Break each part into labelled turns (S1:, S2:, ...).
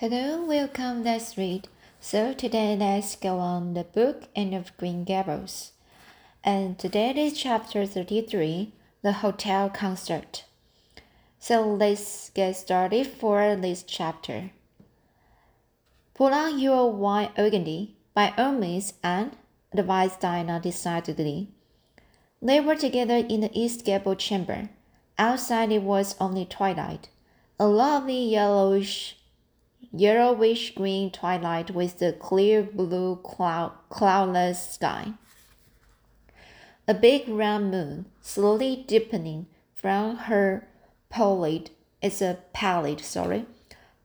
S1: Hello, welcome, let's read. So today let's go on the book Anne of Green Gables. And today is chapter 33, The Hotel Concert. So let's get started for this chapter. Pull on your wine organdy, by all means, and advised Diana decidedly. They were together in the east gable chamber. Outside it was only twilight, a lovely yellowish yellowish green twilight with the clear blue cloud, cloudless sky. A big round moon, slowly deepening from her pallid, it's a pallid, sorry,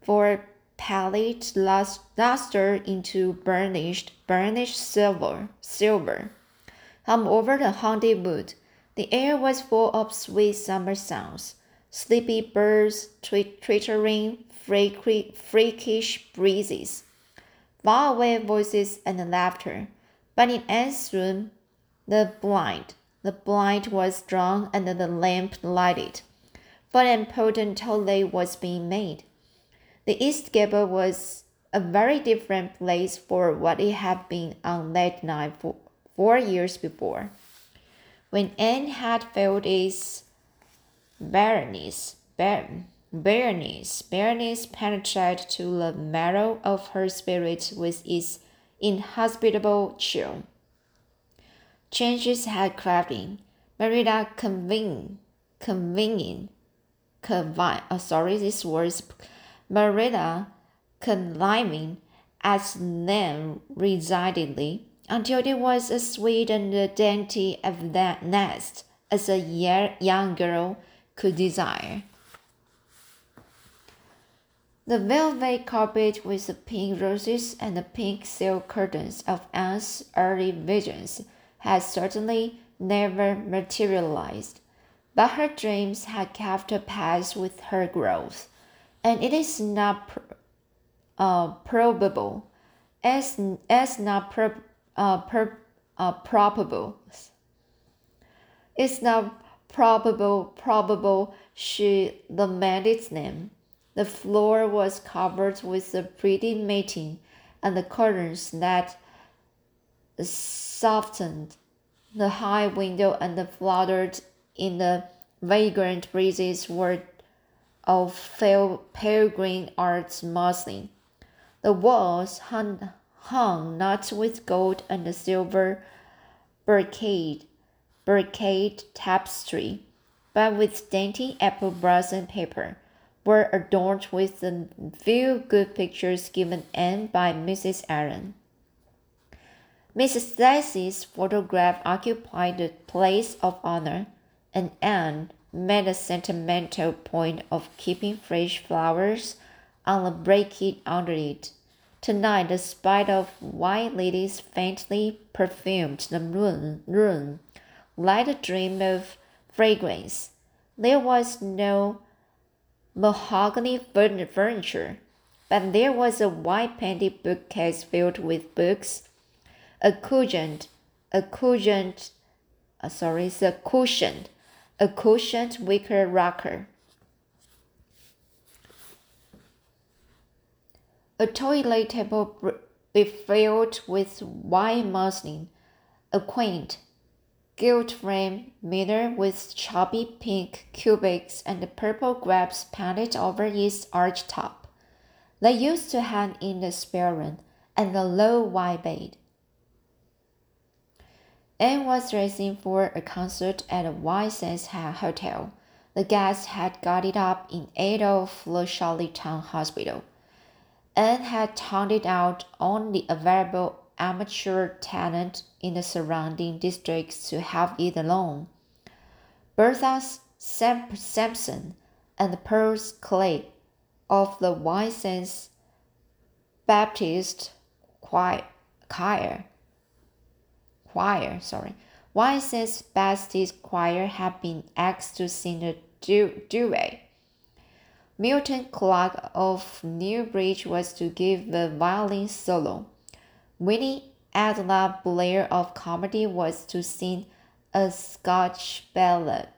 S1: for pallid luster into burnished, burnished silver, silver. Hung over the haunted wood, the air was full of sweet summer sounds, sleepy birds twittering freakish breezes, faraway voices and laughter. But in room, the blind, the blind was drawn and the lamp lighted, for an important toilet was being made. The east gable was a very different place for what it had been on that night for four years before, when Anne had felt its barrenness, barren, Bareness, bareness penetrated to the marrow of her spirit with its inhospitable chill. Changes had crept in. Marilla convene, convening, convine, oh, uh, sorry, this was Marilla conniving at them residedly until there was as sweet and dainty of that nest as a young girl could desire. The velvet carpet with the pink roses and the pink silk curtains of Anne's early visions had certainly never materialized, but her dreams had kept pace with her growth, and it is not pr uh, probable, as, as not pro uh, per, uh, probable. It's not probable, probable she lamented its name the floor was covered with a pretty matting, and the curtains that softened the high window and fluttered in the vagrant breezes were of pale, green art muslin. The walls hung, hung not with gold and silver brocade, brocade tapestry, but with dainty apple blossom paper were adorned with the few good pictures given Anne by Mrs. Allen. Mrs. Stacy's photograph occupied the place of honor, and Anne made a sentimental point of keeping fresh flowers on a bracket under it. Tonight, the despite of white ladies faintly perfumed the room, room like a dream of fragrance, there was no mahogany furniture, but there was a white painted bookcase filled with books, a cushioned, a cushioned, uh, sorry, it's a cushioned, a cushioned wicker rocker. A toilet table be filled with white muslin, a quaint, gilt frame mirror with chubby pink cubics and purple grapes painted over its arch top. They used to hang in the spare room and the low white bed. Anne was dressing for a concert at White Sands hotel. The guests had got it up in of the Charlottetown Hospital. Anne had turned it out on the available amateur talent in the surrounding districts to have it alone. Bertha Sampson and Pearl Clay of the Sands Baptist choir, choir, choir, sorry, Sands Baptist choir had been asked to sing a du duet. Milton Clark of Newbridge was to give the violin solo. Winnie Adela Blair of Carmody was to sing a Scotch ballad,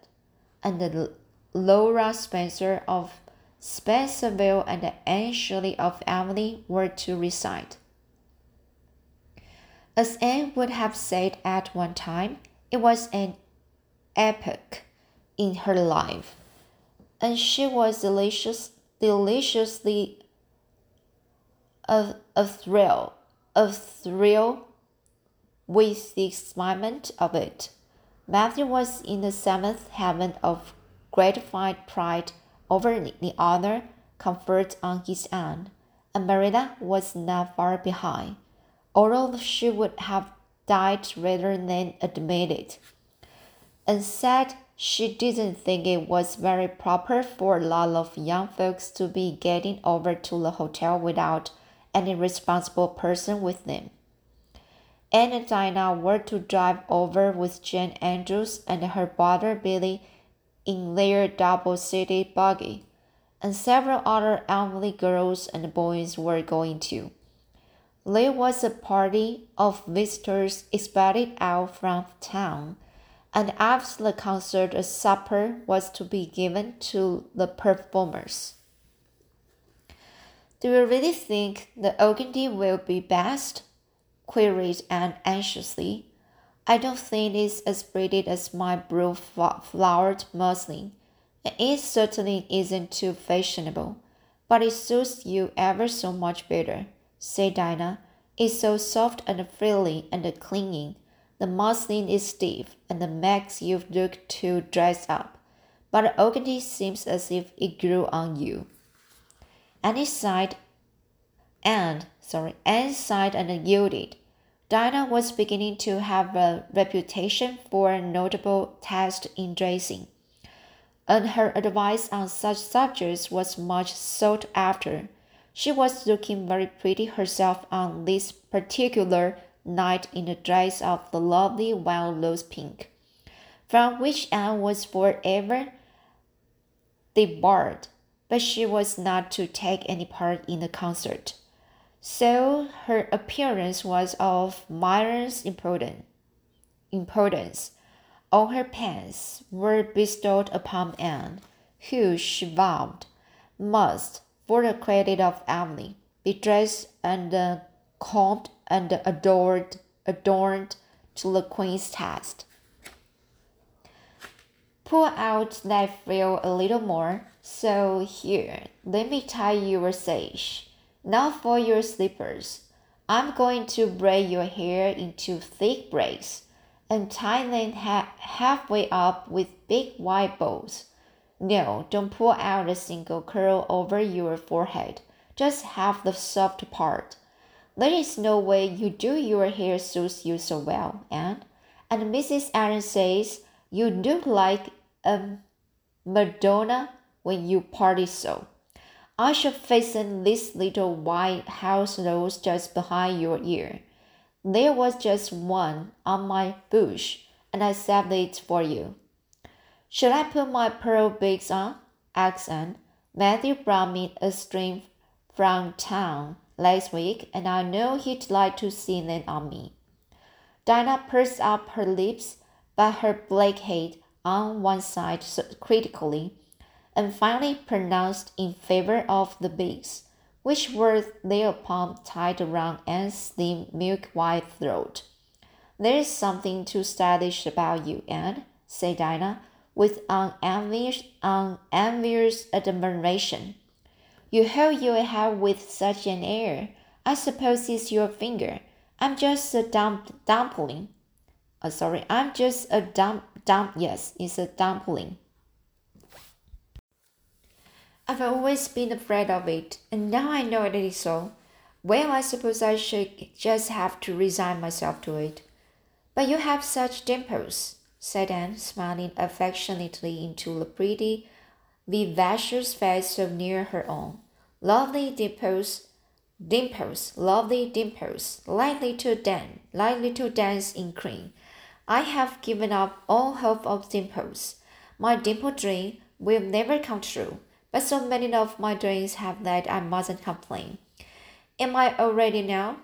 S1: and Laura Spencer of Spencerville and Anne Shirley of Emily were to recite. As Anne would have said at one time, it was an epoch in her life, and she was delicious, deliciously a, a thrill, a thrill with the excitement of it. Matthew was in the seventh heaven of gratified pride over the honor conferred on his aunt, and Marilla was not far behind, although she would have died rather than admit it, and said she didn't think it was very proper for a lot of young folks to be getting over to the hotel without any responsible person with them. Anne and Dinah were to drive over with Jane Andrews and her brother Billy in their double seated buggy, and several other Emily girls and boys were going too. There was a party of visitors expected out from town, and after the concert, a supper was to be given to the performers. Do you really think the organdy will be best? queried Anne anxiously. I don't think it's as pretty as my blue flowered muslin, and it certainly isn't too fashionable, but it suits you ever so much better, said Dinah. It's so soft and frilly and clinging. The muslin is stiff and the makes you look too dressed up, but the organdy seems as if it grew on you. Annie sighed and sorry, Anne sighed and yielded. Dinah was beginning to have a reputation for notable taste in dressing, and her advice on such subjects was much sought after. She was looking very pretty herself on this particular night in a dress of the lovely wild rose pink, from which Anne was forever debarred, but she was not to take any part in the concert so her appearance was of minor importance. importance. All her pains were bestowed upon Anne, who, she vowed, must, for the credit of Emily, be dressed and uh, combed and adored, adorned to the Queen's taste. Pull out that frill a little more. So here, let me tie your sash. Now for your slippers. I'm going to braid your hair into thick braids and tie them ha halfway up with big white bows. No, don't pull out a single curl over your forehead, just half the soft part. There is no way you do your hair suits you so well, Anne. And Mrs. Allen says you look like a Madonna when you party so. I shall fasten this little white house rose just behind your ear. There was just one on my bush, and I saved it for you. Shall I put my pearl beads on? asked Anne. Matthew brought me a string from town last week, and I know he'd like to see them on me. Dinah pursed up her lips, but her black head on one side critically and finally pronounced in favor of the beads, which were thereupon tied around Anne's thin milk white throat. There is something too stylish about you, Anne, said Dinah, with unenvious, unenvious admiration. You hold your head with such an air. I suppose it's your finger. I'm just a dump dumpling. Oh, sorry, I'm just a dump dump. Yes, it's a dumpling. I've always been afraid of it, and now I know it is so. Well, I suppose I should just have to resign myself to it. But you have such dimples, said Anne, smiling affectionately into the pretty, vivacious face so near her own. Lovely dimples, dimples, lovely dimples, likely to dance, likely to dance in cream. I have given up all hope of dimples. My dimple dream will never come true but so many of my dreams have that I mustn't complain. Am I all ready now?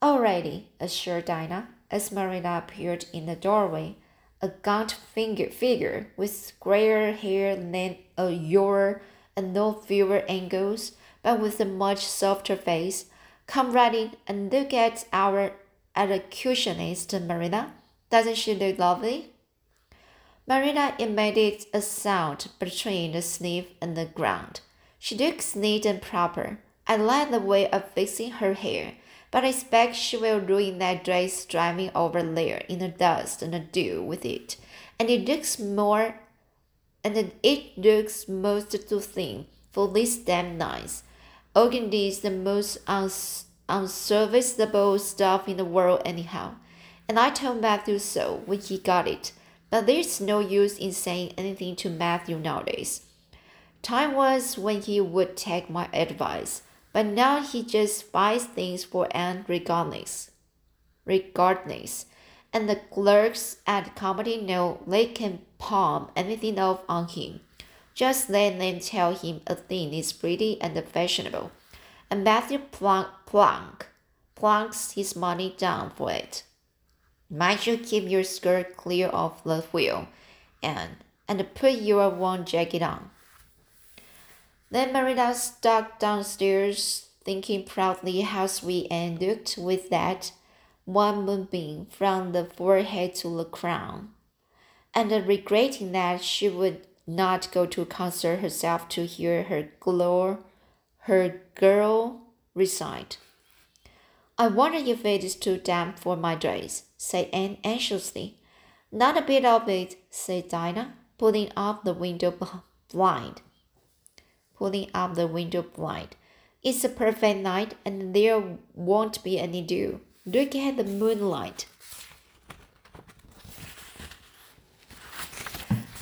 S1: All ready, assured Dinah, as Marilla appeared in the doorway, a gaunt figure with grayer hair than a yaller and no fewer angles, but with a much softer face. Come right in and look at our elocutionist, Marina. Doesn't she look lovely? Marina emitted a sound between the sniff and the ground. She looks neat and proper. I like the way of fixing her hair, but I expect she will ruin that dress driving over there in the dust and the dew with it. And it looks more and it looks most too thin for this damn nice. Organdy is the most uns- unserviceable stuff in the world anyhow. And I told Matthew so when he got it. But there's no use in saying anything to Matthew nowadays. Time was when he would take my advice, but now he just buys things for Anne regardless. Regardless. And the clerks at the company know they can palm anything off on him. Just let them tell him a thing is pretty and fashionable. And Matthew plunk, plunk, plunks his money down for it. Mind you keep your skirt clear of the wheel and and put your warm jacket on. Then Marina stuck downstairs, thinking proudly how sweet Anne looked with that one moonbeam from the forehead to the crown, and regretting that she would not go to concert herself to hear her glow, her girl recite. I wonder if it is too damp for my dress, said Anne anxiously. Not a bit of it, said Dinah, pulling up the window blind pulling up the window blind. It's a perfect night and there won't be any dew. Look at the moonlight.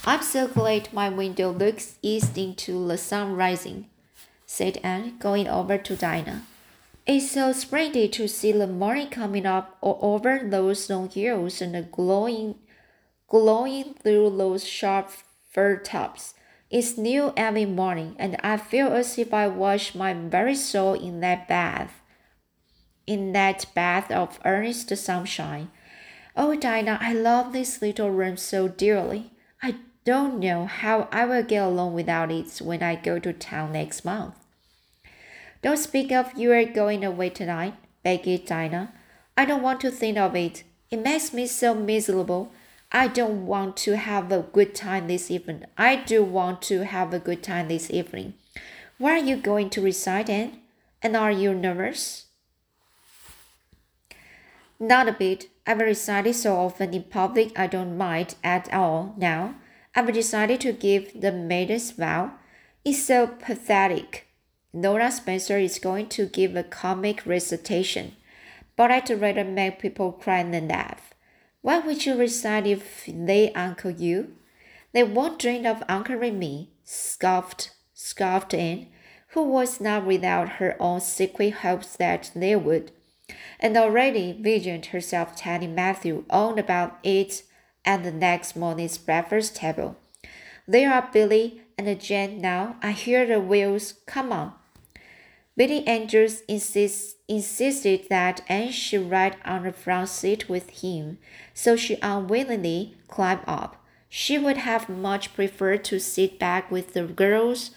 S1: I'm so glad my window looks east into the sun rising, said Anne, going over to Dinah. It's so splendid to see the morning coming up over those long hills and glowing, glowing through those sharp fir tops. It's new every morning, and I feel as if I wash my very soul in that bath. In that bath of earnest sunshine. Oh, Dinah, I love this little room so dearly. I don't know how I will get along without it when I go to town next month. Don't speak of your going away tonight, begged Dinah. I don't want to think of it. It makes me so miserable. I don't want to have a good time this evening. I do want to have a good time this evening. Where are you going to recite in? And are you nervous? Not a bit. I've recited so often in public I don't mind at all now. I've decided to give the Maiden's Vow. It's so pathetic. Nora Spencer is going to give a comic recitation, but I'd rather make people cry than laugh. What would you recite if they uncle you? They won't dream of uncling me, scoffed, scoffed Anne, who was not without her own secret hopes that they would, and already visioned herself telling Matthew all about it at the next morning's breakfast table. There are Billy and Jane now. I hear the wheels. Come on. Billy Andrews insists insisted that Anne should ride on the front seat with him, so she unwillingly climbed up. She would have much preferred to sit back with the girls,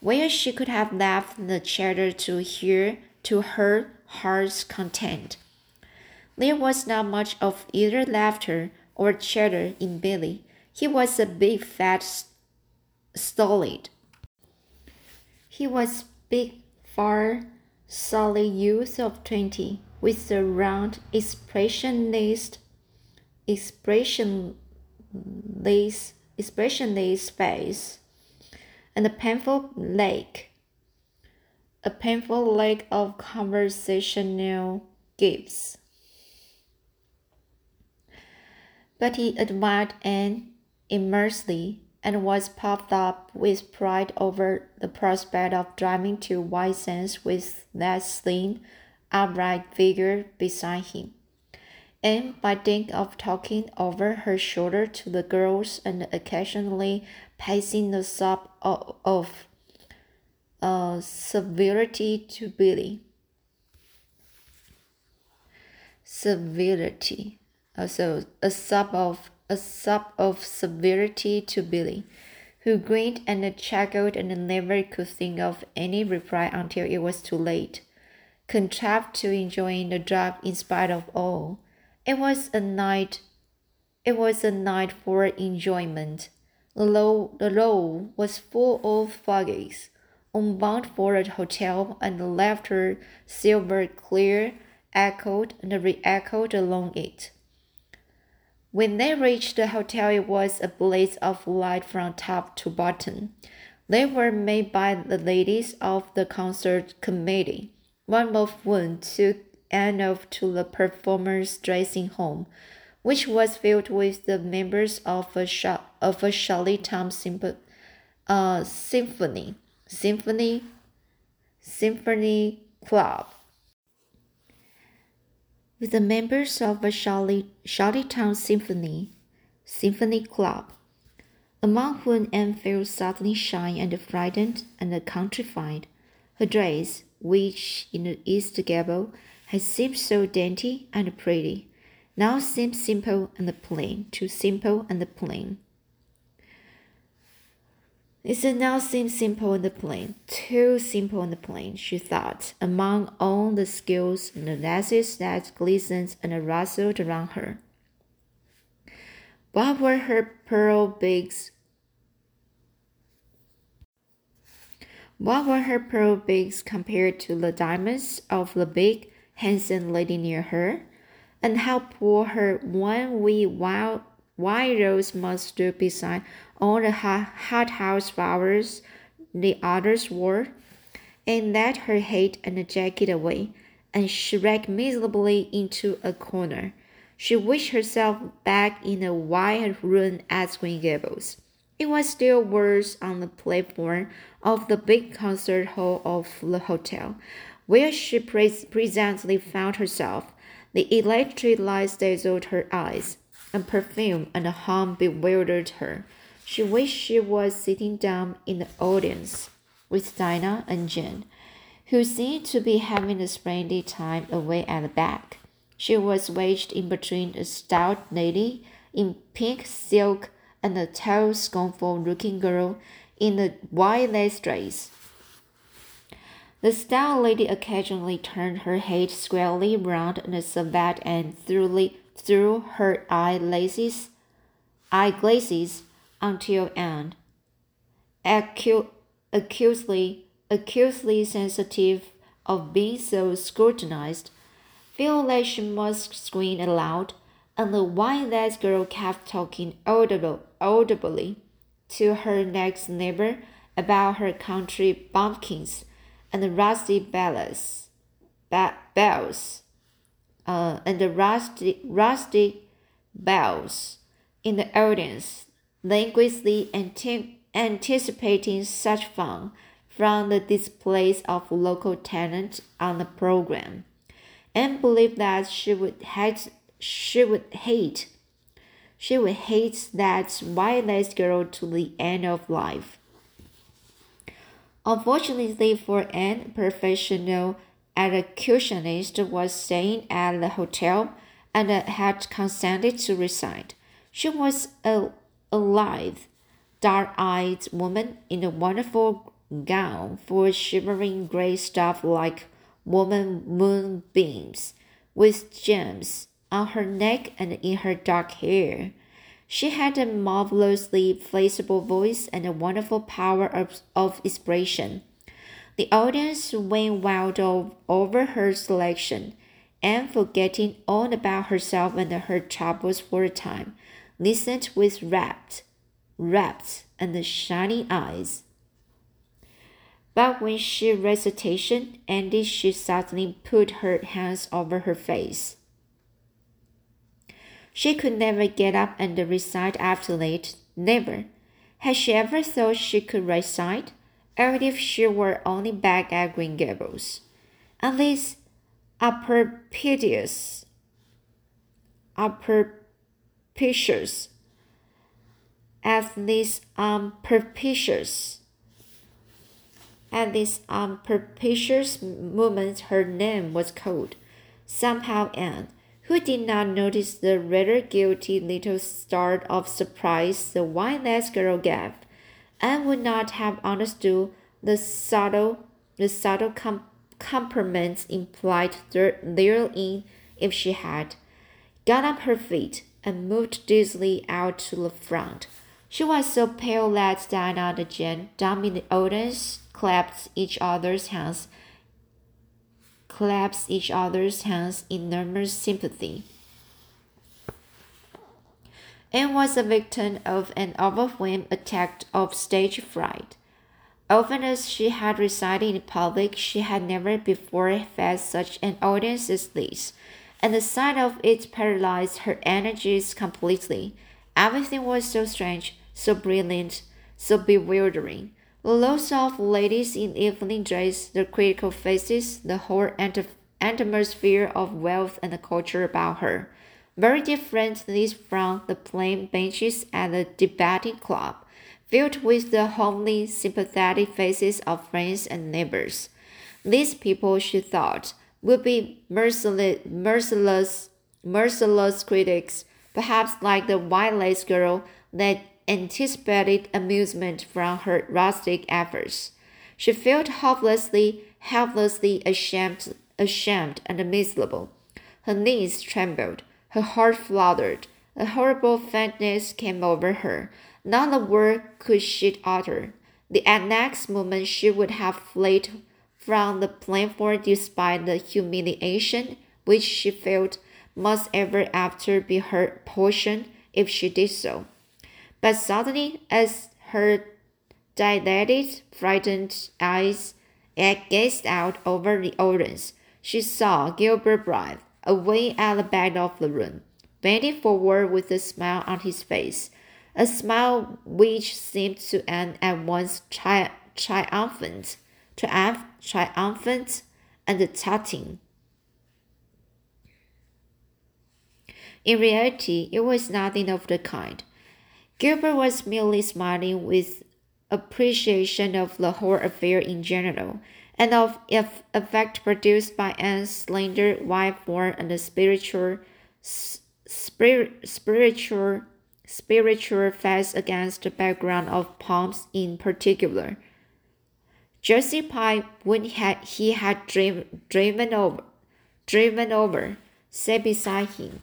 S1: where she could have left the chatter to hear to her heart's content. There was not much of either laughter or chatter in Billy. He was a big, fat, stolid. He was big, far solid youth of twenty, with a round, expressionless, expressionless, expressionless face, and a painful lack, a painful lack of conversational gifts. But he admired Anne immensely and was puffed up with pride over the prospect of driving to White Sands with that slim, upright figure beside him. And by dint of talking over her shoulder to the girls and occasionally passing the sop of, of uh, severity to Billy. Severity. Also, a sub of a sub of severity to Billy, who grinned and chuckled and never could think of any reply until it was too late, contrived to enjoy the drug in spite of all. It was a night it was a night for enjoyment. The road, the road was full of foggies, unbound for the hotel, and the laughter, silver clear, echoed and re-echoed along it. When they reached the hotel, it was a blaze of light from top to bottom. They were made by the ladies of the concert committee, one of whom took off to the performers' dressing room, which was filled with the members of a, sh- of a Charlottetown symp- uh, symphony, symphony, symphony club. With the members of a Charlottetown symphony, symphony club, among whom Anne felt suddenly shy and frightened and countrified. Her dress, which in the east gable had seemed so dainty and pretty, now seemed simple and plain, too simple and plain. It now seemed simple and plain, too simple and plain, she thought, among all the skills and the lasses that glistened and rustled around her. What were her pearl beads? What were her pearl beads compared to the diamonds of the big, handsome lady near her? and how poor her one wee wild white rose must do beside all the hothouse flowers the others wore, and let her hat and jacket away, and shrank miserably into a corner. She wished herself back in the white room at Green Gables. It was still worse on the platform of the big concert hall of the hotel, where she pre presently found herself the electric lights dazzled her eyes, and perfume and hum bewildered her. She wished she was sitting down in the audience with Dinah and Jane, who seemed to be having a splendid time away at the back. She was wedged in between a stout lady in pink silk and a tall, scornful looking girl in a white lace dress. The stout lady occasionally turned her head squarely round and surveyed and threw, through her eyeglasses, eyeglasses until Anne, acu- acutely, acutely sensitive of being so scrutinized, felt like she must scream aloud, and the white-legged girl kept talking audible, audibly to her next neighbor about her country bumpkins and the rusty bells, bells, uh, and the rusty, rusty bells in the audience, languidly anticipating such fun from the displays of local talent on the program, and believed that she would hate, she would hate, she would hate that white girl to the end of life. Unfortunately for Anne, professional executionist was staying at the hotel and had consented to reside. She was a, a lithe, dark-eyed woman in a wonderful gown full of shimmering gray stuff like woman moonbeams, with gems on her neck and in her dark hair. She had a marvelously flexible voice and a wonderful power of, of expression. The audience went wild over her selection, and forgetting all about herself and her troubles for a time, listened with rapt, rapt and shining eyes. But when she recitation ended, she suddenly put her hands over her face. She could never get up and recite after late, never. Had she ever thought she could recite? Even if she were only back at Green Gables. And these perpetuous, perpetuous, at these um, unpropitious, at this unpropitious um, moment her name was called. Somehow Anne, who did not notice the rather guilty little start of surprise the white-legged girl gave, Anne would not have understood the subtle, the subtle com- compliments implied therein if she had got up her feet and moved dizzily out to the front. She was so pale that Diana and Jane, down in the audience, clapped each other's hands, clasped each other's hands in nervous sympathy. Anne was a victim of an overwhelming attack of stage fright. Often as she had recited in public, she had never before faced such an audience as this, and the sight of it paralyzed her energies completely. Everything was so strange, so brilliant, so bewildering. The lots of ladies in evening dress, the critical faces, the whole atmosphere of wealth and culture about her very differently from the plain benches at the debating club, filled with the homely, sympathetic faces of friends and neighbors. These people, she thought, would be merciless, merciless, merciless critics, perhaps like the white-lace girl that anticipated amusement from her rustic efforts. She felt hopelessly, helplessly ashamed, ashamed and miserable. Her knees trembled. Her heart fluttered. A horrible faintness came over her. Not a word could she utter. The next moment she would have fled from the platform despite the humiliation which she felt must ever after be her portion if she did so. But suddenly, as her dilated, frightened eyes gazed out over the audience, she saw Gilbert Blythe away at the back of the room, bending forward with a smile on his face, a smile which seemed to end at once tri- triumphant, triumph, triumphant and touching. In reality, it was nothing of the kind. Gilbert was merely smiling with appreciation of the whole affair in general and of the effect produced by Anne's slender white form and the spiritual, spirit, spiritual, spiritual face against the background of palms in particular. Josie Pye, when he had, he had driven, driven over, driven over, sat beside him,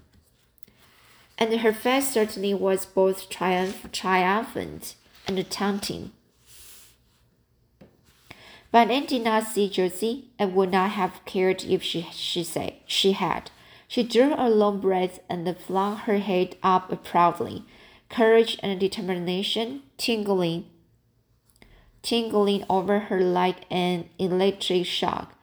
S1: and her face certainly was both triumph, triumphant and taunting. But Anne did not see Josie and would not have cared if she, she said she had. She drew a long breath and flung her head up proudly, courage and determination tingling, tingling over her like an electric shock.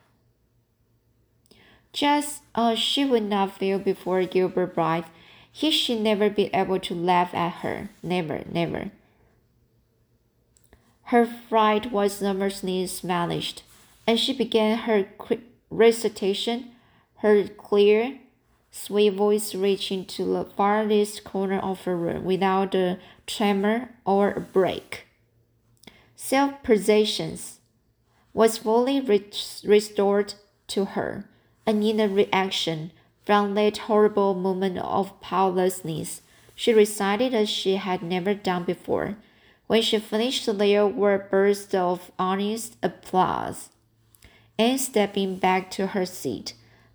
S1: Just as she would not feel before Gilbert Blythe, he should never be able to laugh at her. Never, never. Her fright was nervously smothered, and she began her recitation, her clear, sweet voice reaching to the farthest corner of the room without a tremor or a break. Self possession was fully restored to her, and in a reaction from that horrible moment of powerlessness, she recited as she had never done before when she finished, there were bursts of honest applause. Anne, stepping back to her seat,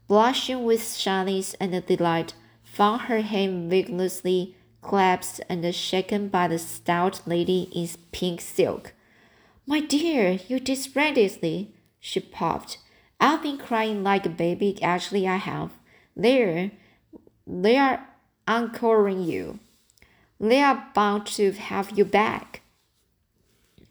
S1: blushing with shyness and delight, found her hand vigorously clasped and shaken by the stout lady in pink silk. My dear, you did she puffed. I've been crying like a baby, actually I have. There, they are encoring you. They are bound to have you back.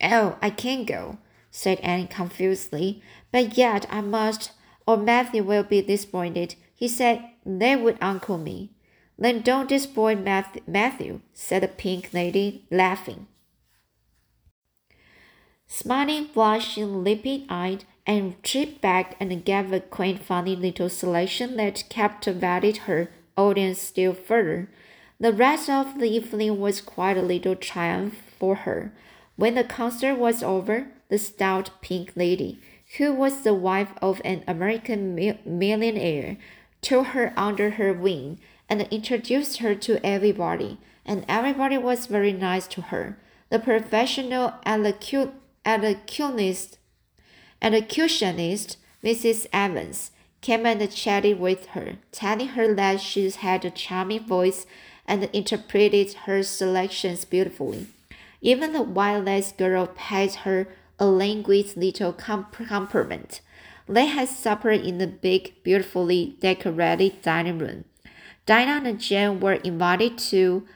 S1: Oh, I can't go, said Anne confusedly. But yet I must, or Matthew will be disappointed. He said they would uncle me. Then don't disappoint Matthew, said the pink lady, laughing. Smiling, blushing, limpid eyed, and tripped back and gave a quaint, funny little selection that captivated her audience still further. The rest of the evening was quite a little triumph for her. When the concert was over, the stout pink lady, who was the wife of an American millionaire, took her under her wing and introduced her to everybody, and everybody was very nice to her. the professional elocu- elocutionist, elocutionist Mrs. Evans came and chatted with her, telling her that she had a charming voice and interpreted her selections beautifully. Even the wireless girl paid her a languid little compliment. They had supper in the big, beautifully decorated dining room. Dinah and Jane were invited to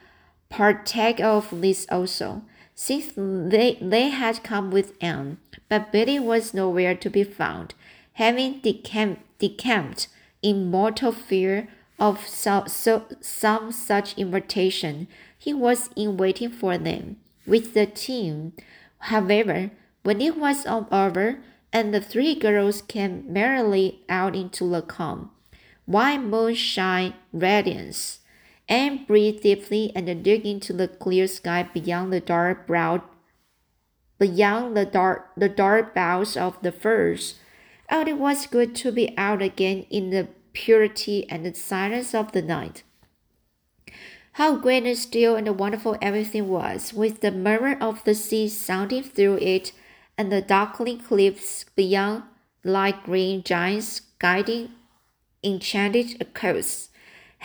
S1: partake of this also, since they, they had come with Anne, but Billy was nowhere to be found, having decamped, decamped in mortal fear of so, so, some such invitation. He was in waiting for them with the team. However, when it was all over and the three girls came merrily out into the calm, white moonshine radiance, Anne breathed deeply and looked into the clear sky beyond the dark brow, beyond the dark the dark boughs of the firs. Oh, it was good to be out again in the purity and the silence of the night. How great and still and wonderful everything was, with the murmur of the sea sounding through it, and the darkling cliffs beyond like green giants guiding enchanted coasts.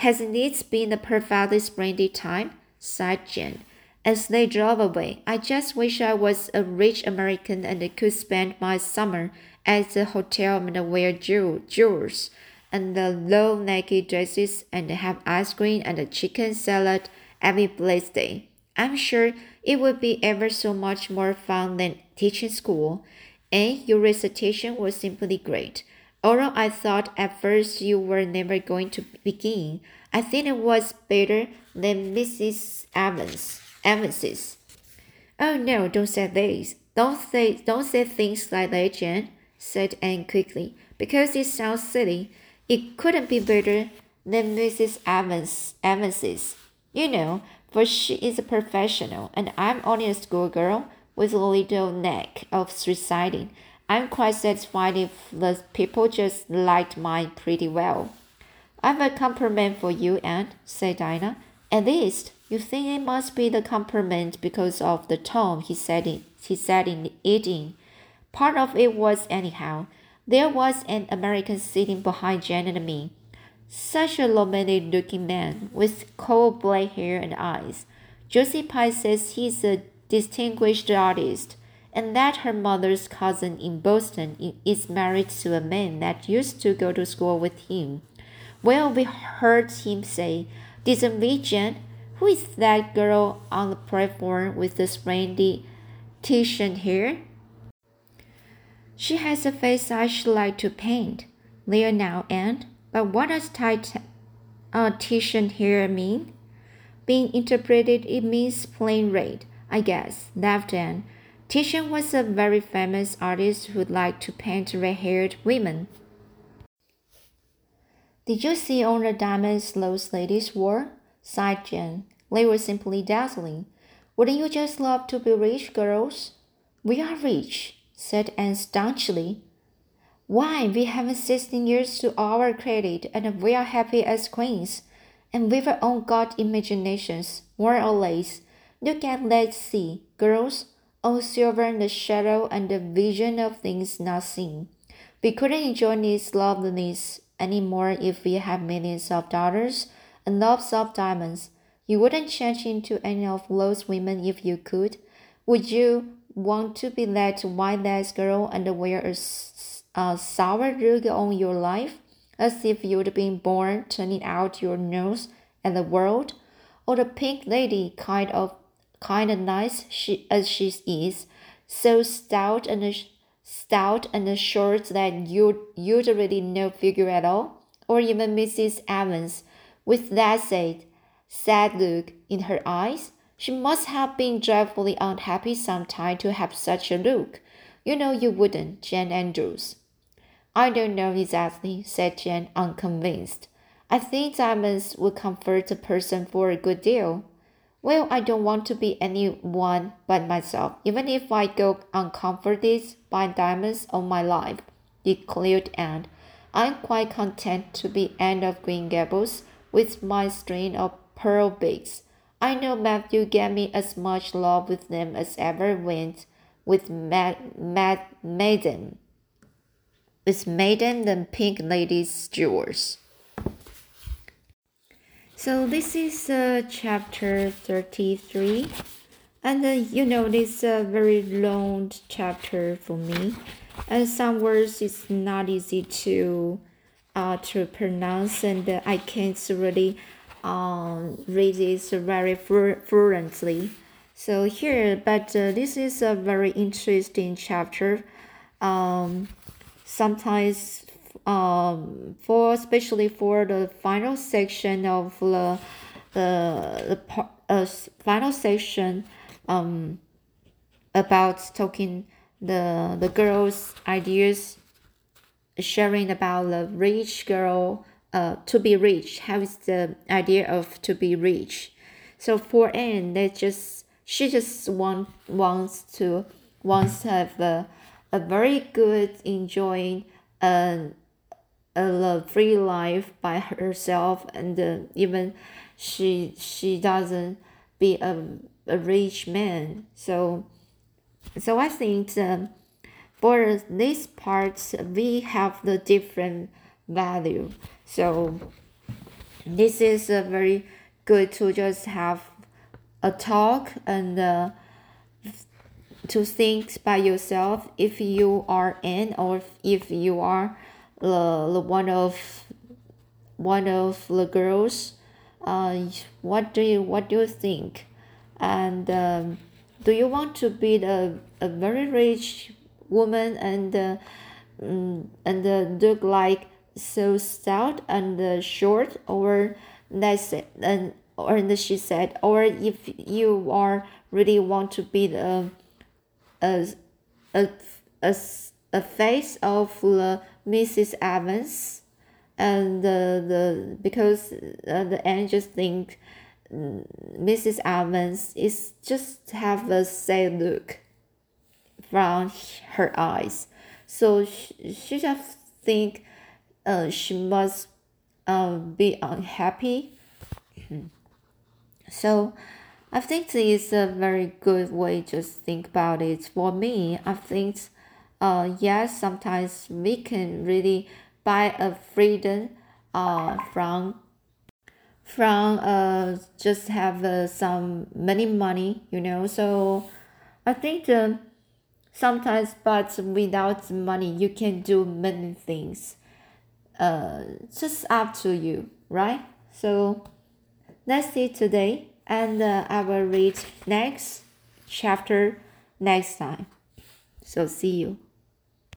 S1: Hasn't it been a perfectly splendid time? sighed Jane. As they drove away, I just wish I was a rich American and could spend my summer at the hotel and wear jewels and the low naked dresses and have ice cream and a chicken salad every blessed day. I'm sure it would be ever so much more fun than teaching school, and your recitation was simply great. Although I thought at first you were never going to begin, I think it was better than Mrs. Evans. Evans's. Oh no, don't say this. Don't say don't say things like that, Jane, said Anne quickly, because it sounds silly. It couldn't be better than Mrs. Evans Evans's, you know, for she is a professional, and I'm only a schoolgirl with a little knack of reciting. I'm quite satisfied if the people just liked mine pretty well. I've a compliment for you, Aunt, said Dinah. At least you think it must be the compliment because of the tone he said it he said in it. Part of it was anyhow. There was an American sitting behind Jane and me. Such a romantic looking man with coal black hair and eyes. Josie Pye says he's a distinguished artist and that her mother's cousin in Boston is married to a man that used to go to school with him. Well, we heard him say, Didn't? Who is that girl on the platform with the splendid Titian hair? She has a face I should like to paint. There now, Aunt. But what does tit- uh, here mean? Being interpreted, it means plain red, I guess, laughed Anne. Titian was a very famous artist who liked to paint red-haired women. Did you see all the diamonds those ladies wore? sighed Jane. They were simply dazzling. Wouldn't you just love to be rich, girls? We are rich, said Anne staunchly. Why, we have sixteen years to our credit, and we are happy as queens. And we've all got imaginations, more or less. Look at let's see, girls, all silver in the shadow and the vision of things not seen. We couldn't enjoy this loveliness any more if we had millions of dollars and lots of diamonds. You wouldn't change into any of those women if you could. Would you want to be that white lace girl and wear a, a sour rug on your life, as if you'd been born turning out your nose at the world, or the pink lady kind of kind of nice she as she is, so stout and stout and short that you you'd really no figure at all, or even Mrs. Evans, with that sad, sad look in her eyes she must have been dreadfully unhappy sometime to have such a look. You know you wouldn't, Jane Andrews. I don't know exactly, said Jane, unconvinced. I think diamonds would comfort a person for a good deal. Well, I don't want to be any one but myself, even if I go uncomforted by diamonds all my life, declared Anne. I'm quite content to be Anne of Green Gables with my string of pearl beads. I know Matthew gave me as much love with them as ever went with Mad, Mad Maiden. With Maiden the Pink Lady's Jewels. So this is uh, chapter 33 and uh, you know this is a uh, very long chapter for me and some words is not easy to uh, to pronounce and uh, I can't really um, read this very fluently. So here, but uh, this is a very interesting chapter. Um, sometimes, um, for especially for the final section of the the, the part, uh, final section, um, about talking the the girls' ideas, sharing about the rich girl uh, to be rich. How is the idea of to be rich? So for Anne, they just she just want wants to wants to have a, a very good enjoying a, a free life by herself and uh, even she she doesn't be a, a rich man. So so I think um, for this part we have the different value. So this is a very good to just have a talk and uh, to think by yourself if you are in or if you are the, the one of one of the girls uh, what do you what do you think? And um, do you want to be the, a very rich woman and uh, mm, and uh, look like so stout and uh, short? Or that's it and or and she said or if you are really want to be the a a, a, a face of uh, mrs evans and the, the because uh, the angels think mrs evans is just have the same look from her eyes so she, she just think uh, she must uh, be unhappy. So I think this is a very good way to think about it. For me, I think uh, yes, sometimes we can really buy a freedom uh, from from uh, just have uh, some money money, you know. So I think uh, sometimes, but without money, you can do many things uh, just up to you, right? So that's it today, and uh, I will read next chapter next time. So see you.